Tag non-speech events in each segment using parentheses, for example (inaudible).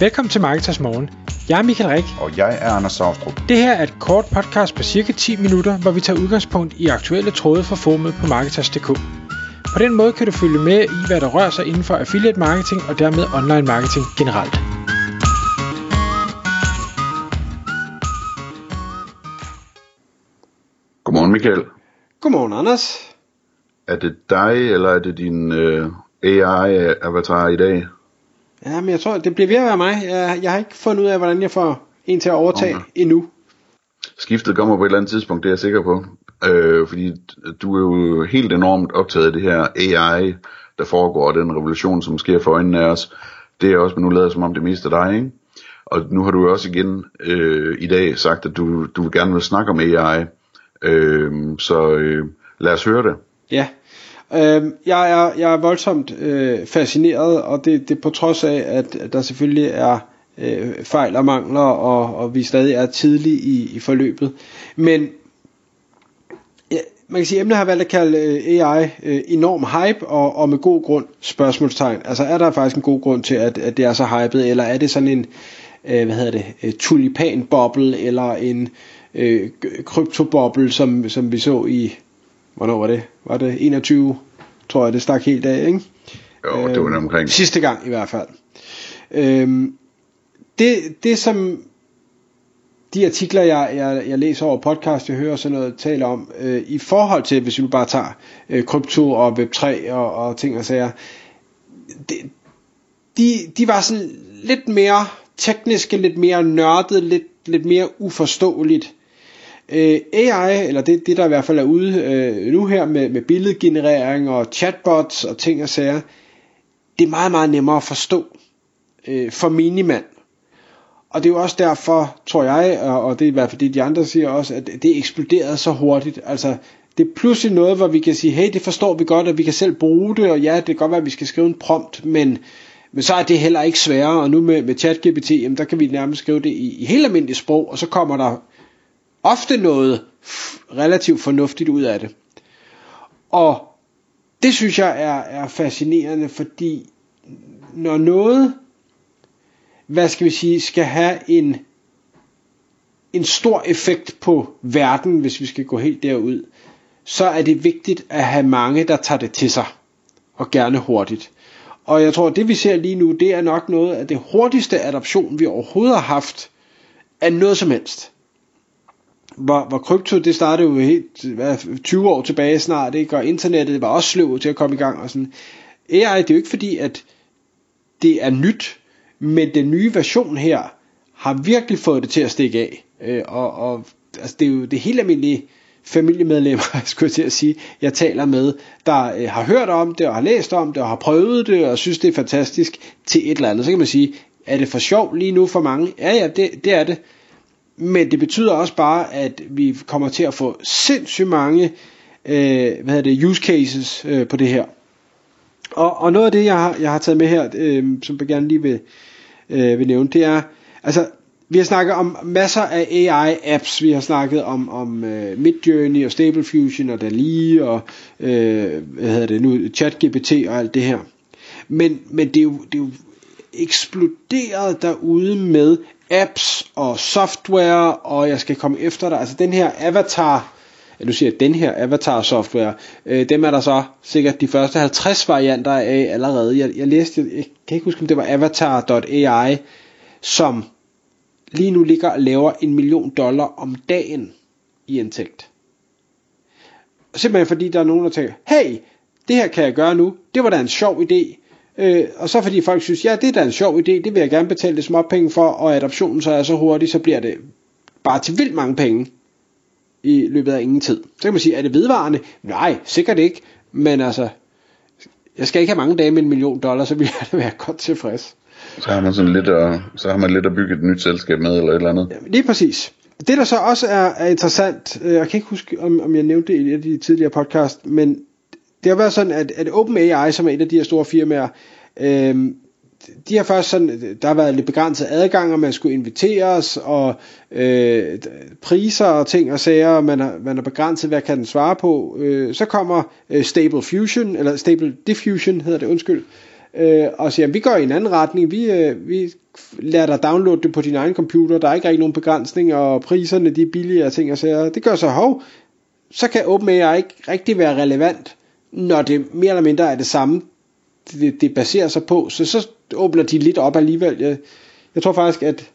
Velkommen til Marketers Morgen. Jeg er Michael Rik. Og jeg er Anders Saustrup. Det her er et kort podcast på cirka 10 minutter, hvor vi tager udgangspunkt i aktuelle tråde fra formet på Marketers.dk. På den måde kan du følge med i, hvad der rører sig inden for affiliate marketing og dermed online marketing generelt. Godmorgen Michael. Godmorgen Anders. Er det dig, eller er det din øh, AI-avatar i dag? Ja, men jeg tror, det bliver ved at være mig. Jeg, jeg har ikke fundet ud af, hvordan jeg får en til at overtage okay. endnu. Skiftet kommer på et eller andet tidspunkt, det er jeg sikker på. Øh, fordi du er jo helt enormt optaget af det her AI, der foregår, den revolution, som sker for øjnene af os. Det er også, men nu lader som om det mest af dig, ikke? Og nu har du jo også igen øh, i dag sagt, at du, du gerne vil snakke om AI. Øh, så øh, lad os høre det. Ja, øh, jeg, er, jeg er voldsomt øh, fascineret, og det, det på trods af, at, der selvfølgelig er øh, fejl og mangler, og, og vi stadig er tidlige i, i forløbet. Men ja, man kan sige, at emnet har valgt at kalde øh, AI øh, enorm hype, og, og med god grund spørgsmålstegn. Altså er der faktisk en god grund til, at, at det er så hypet, eller er det sådan en, øh, hvad hedder det, øh, tulipan-boble, eller en øh, kryptoboble, som, som vi så i, hvornår var det? Var det 21, tror jeg, det stak helt af, ikke? Jo, det var det omkring. Sidste gang i hvert fald. Øhm, det, det som de artikler, jeg, jeg, jeg læser over podcast, jeg hører sådan noget taler om, øh, i forhold til, hvis vi bare tager øh, krypto og Web3 og, og ting og sager, det, de, de var sådan lidt mere tekniske, lidt mere nørdet, lidt, lidt mere uforståeligt. Øh, AI, eller det, det der i hvert fald er ude øh, nu her med, med billedgenerering og chatbots og ting og sager, det er meget, meget nemmere at forstå øh, for minimand. Og det er jo også derfor, tror jeg, og og det er i hvert fald det, de andre siger også, at det eksploderede så hurtigt. Altså, det er pludselig noget, hvor vi kan sige, hey, det forstår vi godt, at vi kan selv bruge det, og ja, det kan godt være, at vi skal skrive en prompt, men, men så er det heller ikke sværere, og nu med, med ChatGPT, jamen, der kan vi nærmest skrive det i, i helt almindeligt sprog, og så kommer der ofte noget relativt fornuftigt ud af det. Og det synes jeg er, er fascinerende, fordi når noget hvad skal vi sige, skal have en, en stor effekt på verden, hvis vi skal gå helt derud, så er det vigtigt at have mange, der tager det til sig, og gerne hurtigt. Og jeg tror, at det vi ser lige nu, det er nok noget af det hurtigste adoption, vi overhovedet har haft af noget som helst. Hvor, hvor krypto, det startede jo helt hvad, 20 år tilbage snart, ikke? og internettet var også sløv til at komme i gang. Og sådan. AI, det er jo ikke fordi, at det er nyt, men den nye version her har virkelig fået det til at stikke af. Øh, og, og altså, det er jo det helt almindelige familiemedlemmer, (laughs) skulle jeg til at sige, jeg taler med, der øh, har hørt om det, og har læst om det, og har prøvet det, og synes det er fantastisk til et eller andet. Så kan man sige, er det for sjov lige nu for mange? Ja, ja, det, det er det. Men det betyder også bare, at vi kommer til at få sindssygt mange øh, hvad hedder det, use cases øh, på det her. Og, og noget af det, jeg har, jeg har taget med her, øh, som jeg gerne lige vil, øh, vil nævne, det er, altså, vi har snakket om masser af AI-apps. Vi har snakket om, om uh, Midjourney og Stable Fusion og DALI og uh, hvad hedder det nu, ChatGPT og alt det her. Men, men det, er jo, det er jo eksploderet derude med apps og software, og jeg skal komme efter dig. Altså den her avatar ja, du siger, den her avatar software, øh, dem er der så sikkert de første 50 varianter af allerede. Jeg, jeg læste, jeg kan ikke huske, om det var avatar.ai, som lige nu ligger og laver en million dollar om dagen i indtægt. Simpelthen fordi der er nogen, der tænker, hey, det her kan jeg gøre nu, det var da en sjov idé. Øh, og så fordi folk synes, ja, det er da en sjov idé, det vil jeg gerne betale lidt småpenge for, og adoptionen så er så hurtig, så bliver det bare til vildt mange penge i løbet af ingen tid. Så kan man sige, er det vedvarende? Nej, sikkert ikke. Men altså, jeg skal ikke have mange dage med en million dollars, så vil jeg være godt tilfreds. Så har man sådan lidt at, så har man lidt at bygge et nyt selskab med, eller et eller andet. Lige præcis. Det der så også er, er interessant, øh, jeg kan ikke huske, om, om jeg nævnte det i de tidligere podcast, men det har været sådan, at, at OpenAI, som er et af de her store firmaer, øh, de har først sådan, der har været lidt begrænset adgang, og man skulle inviteres, og øh, priser og ting og sager, og man har, man har begrænset, hvad kan den svare på. Øh, så kommer øh, Stable Fusion, eller Stable Diffusion hedder det, undskyld, øh, og siger, vi går i en anden retning, vi, øh, vi lader dig downloade det på din egen computer, der er ikke rigtig nogen begrænsning, og priserne de er billigere ting og sager. Det gør så, hov, så kan OpenAI ikke rigtig være relevant, når det mere eller mindre er det samme, det, det baserer sig på. Så så åbner de lidt op alligevel. Jeg, jeg tror faktisk, at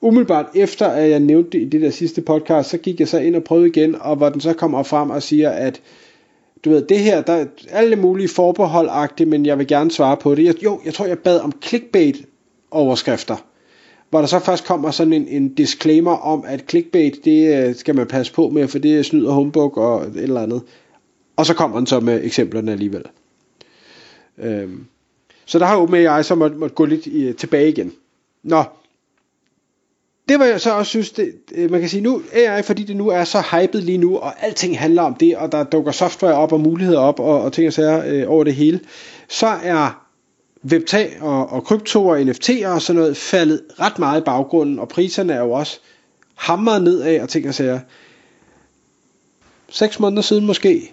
umiddelbart efter, at jeg nævnte det i det der sidste podcast, så gik jeg så ind og prøvede igen, og hvor den så kommer frem og siger, at du ved, det her, der er alle mulige forbeholdagtige, men jeg vil gerne svare på det. Jeg, jo, jeg tror, jeg bad om clickbait overskrifter, hvor der så først kommer sådan en, en disclaimer om, at clickbait, det øh, skal man passe på med, for det er snyd og humbug og et eller andet. Og så kommer den så med eksemplerne alligevel. Øhm. Så der har OpenAI så måtte, måtte gå lidt i, øh, tilbage igen. Nå, det var jeg så også synes, det, øh, man kan sige nu, AI, fordi det nu er så hypet lige nu, og alting handler om det, og der dukker software op og muligheder op, og, og ting og sager øh, over det hele, så er Web3 og, og kryptoer og NFT'er og sådan noget faldet ret meget i baggrunden, og priserne er jo også hamret nedad og ting og sager. Seks måneder siden måske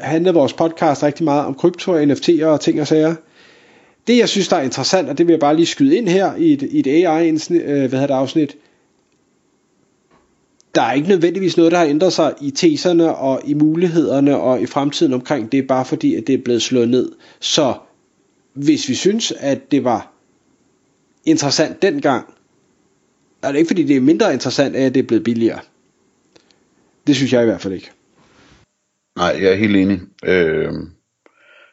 handlede vores podcast rigtig meget om krypto og NFT'er og ting og sager. Det jeg synes der er interessant, og det vil jeg bare lige skyde ind her i et, i et AI-afsnit, øh, hedder det afsnit, der er ikke nødvendigvis noget, der har ændret sig i teserne og i mulighederne og i fremtiden omkring det, bare fordi at det er blevet slået ned. Så hvis vi synes, at det var interessant dengang, er det ikke fordi det er mindre interessant, at det er blevet billigere. Det synes jeg i hvert fald ikke. Nej, jeg er helt enig. Øh,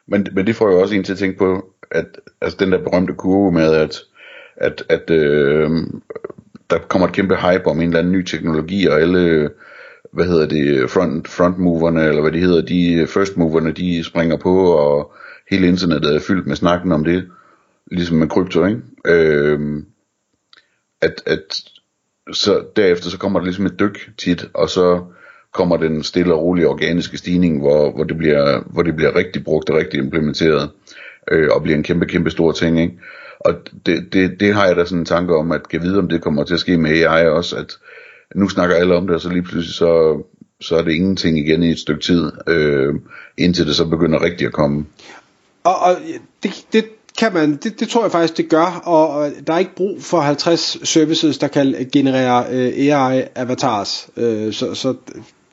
men, men det får jo også en til at tænke på, at altså den der berømte kurve med, at, at, at øh, der kommer et kæmpe hype om en eller anden ny teknologi, og alle, hvad hedder det, front, front moverne, eller hvad de hedder, de first moverne, de springer på, og hele internettet er fyldt med snakken om det, ligesom med krypto, ikke? Øh, at, at så derefter så kommer der ligesom et dyk tit, og så kommer den stille og rolige organiske stigning, hvor, hvor, det, bliver, hvor det bliver rigtig brugt og rigtig implementeret, øh, og bliver en kæmpe, kæmpe stor ting, ikke? Og det, det, det har jeg da sådan en tanke om, at kan vide, om det kommer til at ske med AI også, at nu snakker alle om det, og så lige pludselig så, så er det ingenting igen i et stykke tid, øh, indtil det så begynder rigtigt at komme. Og, og det, det kan man, det, det tror jeg faktisk, det gør, og, og der er ikke brug for 50 services, der kan generere øh, AI-avatars. Øh, så, så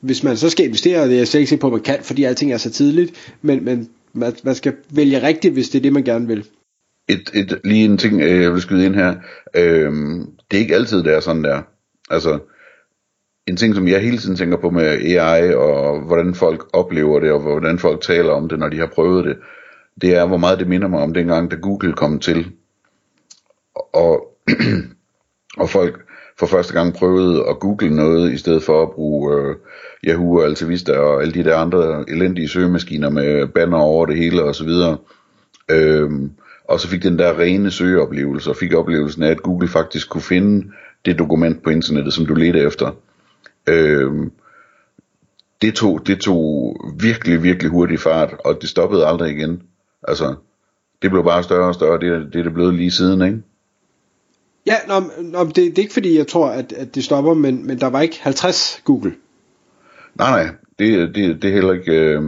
hvis man så skal investere, det er jeg slet ikke på, at man kan, fordi alting er så tidligt, men, men man, man skal vælge rigtigt, hvis det er det, man gerne vil. Et, et, lige en ting, øh, jeg vil skyde ind her. Øhm, det er ikke altid, det er sådan der. Altså, en ting, som jeg hele tiden tænker på med AI, og hvordan folk oplever det, og hvordan folk taler om det, når de har prøvet det, det er, hvor meget det minder mig om dengang, da Google kom til. Og, (clears throat) og folk for første gang prøvede at google noget, i stedet for at bruge øh, Yahoo og Altavista og alle de der andre elendige søgemaskiner med banner over det hele og så videre. Øhm, og så fik den der rene søgeoplevelse, og fik oplevelsen af, at Google faktisk kunne finde det dokument på internettet, som du ledte efter. Øhm, det, tog, det tog virkelig, virkelig hurtig fart, og det stoppede aldrig igen. Altså, det blev bare større og større, det, det er det blevet lige siden, ikke? Ja, nå, nå, det, det er ikke fordi, jeg tror, at, at det stopper, men, men der var ikke 50 Google. Nej, nej, det, det, det er heller ikke... Øh,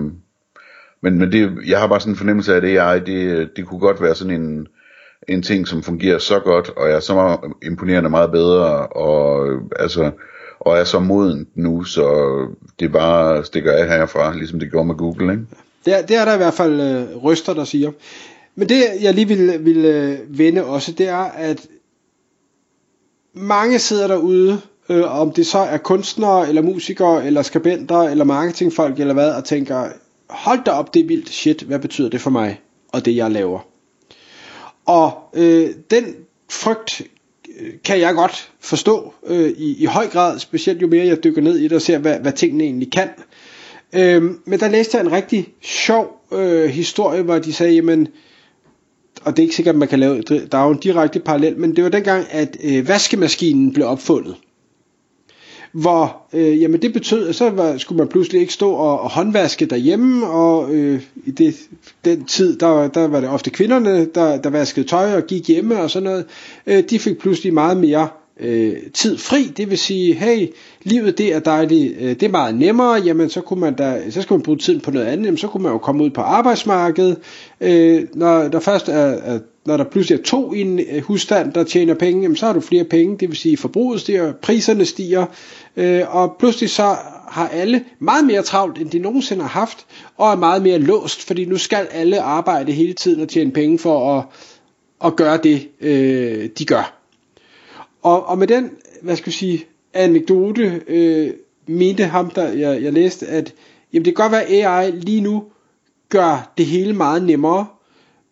men, men det, jeg har bare sådan en fornemmelse af, at AI, det, det kunne godt være sådan en, en ting, som fungerer så godt, og er så meget imponerende meget bedre, og altså og er så moden nu, så det bare stikker af herfra, ligesom det gjorde med Google, ikke? Det er, det er der i hvert fald øh, ryster, der siger. Men det, jeg lige vil, vil øh, vende også, det er, at mange sidder derude, øh, om det så er kunstnere, eller musikere, eller skribenter, eller marketingfolk, eller hvad, og tænker, hold da op, det er vildt, shit, hvad betyder det for mig, og det jeg laver. Og øh, den frygt øh, kan jeg godt forstå øh, i, i høj grad, specielt jo mere jeg dykker ned i det og ser, hvad, hvad tingene egentlig kan. Øh, men der læste jeg en rigtig sjov øh, historie, hvor de sagde, jamen, og det er ikke sikkert, at man kan lave, der er jo en direkte parallel, men det var dengang, at øh, vaskemaskinen blev opfundet. Hvor, øh, jamen det betød, at så var, skulle man pludselig ikke stå og, og håndvaske derhjemme, og øh, i det, den tid, der, der var det ofte kvinderne, der, der vaskede tøj og gik hjemme og sådan noget. Øh, de fik pludselig meget mere øh, tid fri, det vil sige, hey, livet det er dejligt, øh, det er meget nemmere, jamen så kunne man da, så skal man bruge tiden på noget andet, jamen så kunne man jo komme ud på arbejdsmarkedet, øh, når der først er, er når der pludselig er to i en øh, husstand, der tjener penge, jamen så har du flere penge, det vil sige forbruget stiger, priserne stiger, øh, og pludselig så har alle meget mere travlt, end de nogensinde har haft, og er meget mere låst, fordi nu skal alle arbejde hele tiden og tjene penge for at, at gøre det, øh, de gør. Og, og med den, hvad skal jeg sige, anekdote, øh, mente ham, der jeg, jeg læste, at jamen det kan godt være, at AI lige nu gør det hele meget nemmere,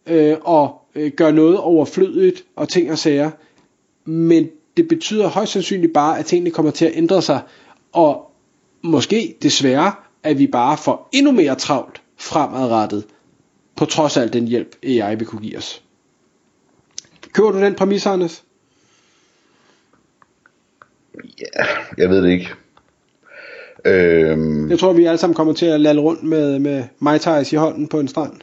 øh, og øh, gør noget overflødigt og ting og sager, men det betyder højst sandsynligt bare, at tingene kommer til at ændre sig, og måske desværre, at vi bare får endnu mere travlt fremadrettet, på trods af den hjælp AI vil kunne give os. Køber du den præmis, Anders? Ja, jeg ved det ikke. Øhm... Jeg tror, vi alle sammen kommer til at lade rundt med, med Mai i hånden på en strand.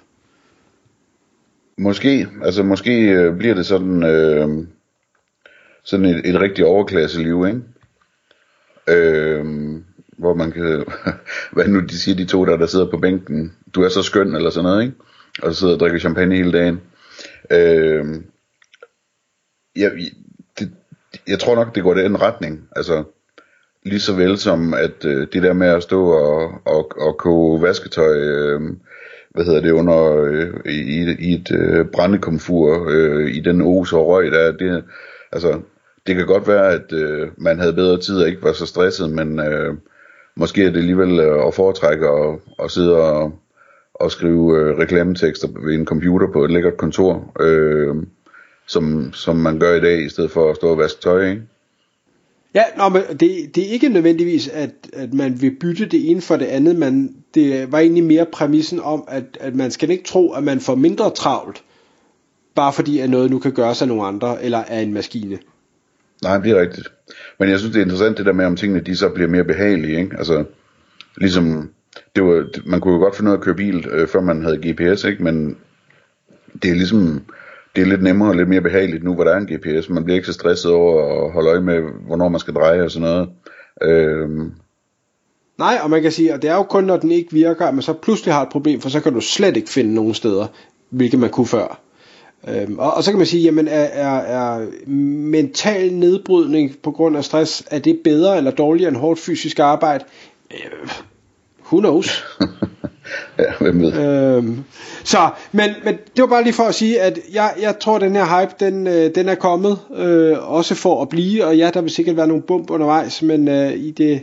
Måske, altså måske øh, bliver det sådan, øh, sådan et, et rigtig overklasse liv, ikke? Øh, hvor man kan, (laughs) hvad nu de siger, de to der, der sidder på bænken, du er så skøn, eller sådan noget, ikke? Og så sidder og drikker champagne hele dagen. Øh, jeg, jeg tror nok, det går den retning, altså lige så vel som at øh, det der med at stå og, og, og koge vasketøj, øh, hvad hedder det, under øh, i, i et øh, brændekomfur øh, i den os og røg der, det, altså, det kan godt være, at øh, man havde bedre tid og ikke var så stresset, men øh, måske er det alligevel øh, at foretrække at, at sidde og, og skrive øh, reklametekster ved en computer på et lækkert kontor, øh, som, som man gør i dag, i stedet for at stå og vaske tøj, ikke? Ja, nå, men det, det er ikke nødvendigvis, at, at man vil bytte det ene for det andet, men det var egentlig mere præmissen om, at, at man skal ikke tro, at man får mindre travlt, bare fordi at noget nu kan gøres af nogle andre, eller af en maskine. Nej, det er rigtigt. Men jeg synes, det er interessant det der med, om tingene de så bliver mere behagelige. Ikke? Altså, ligesom, det var, man kunne jo godt finde ud af at køre bil, øh, før man havde GPS, ikke? men det er ligesom, det er lidt nemmere og lidt mere behageligt nu, hvor der er en GPS. Man bliver ikke så stresset over at holde øje med, hvornår man skal dreje og sådan noget. Øhm. Nej, og man kan sige, at det er jo kun, når den ikke virker, at man så pludselig har et problem, for så kan du slet ikke finde nogen steder, hvilket man kunne før. Øhm, og, og så kan man sige, jamen er, er, er mental nedbrydning på grund af stress, er det bedre eller dårligere end hårdt fysisk arbejde? Øh, who knows? (laughs) (laughs) ja, hvem ved. Øhm, så, men, men det var bare lige for at sige, at jeg, jeg tror, at den her hype, den, øh, den er kommet, øh, også for at blive, og ja, der vil sikkert være nogle bump undervejs, men øh, i det,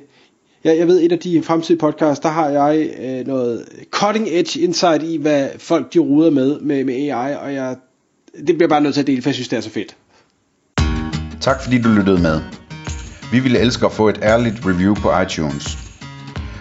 jeg, jeg ved, et af de fremtidige podcasts, der har jeg øh, noget cutting edge insight i, hvad folk de ruder med, med, med AI, og jeg, det bliver bare nødt til at dele, for jeg synes, det er så fedt. Tak fordi du lyttede med. Vi ville elske at få et ærligt review på iTunes.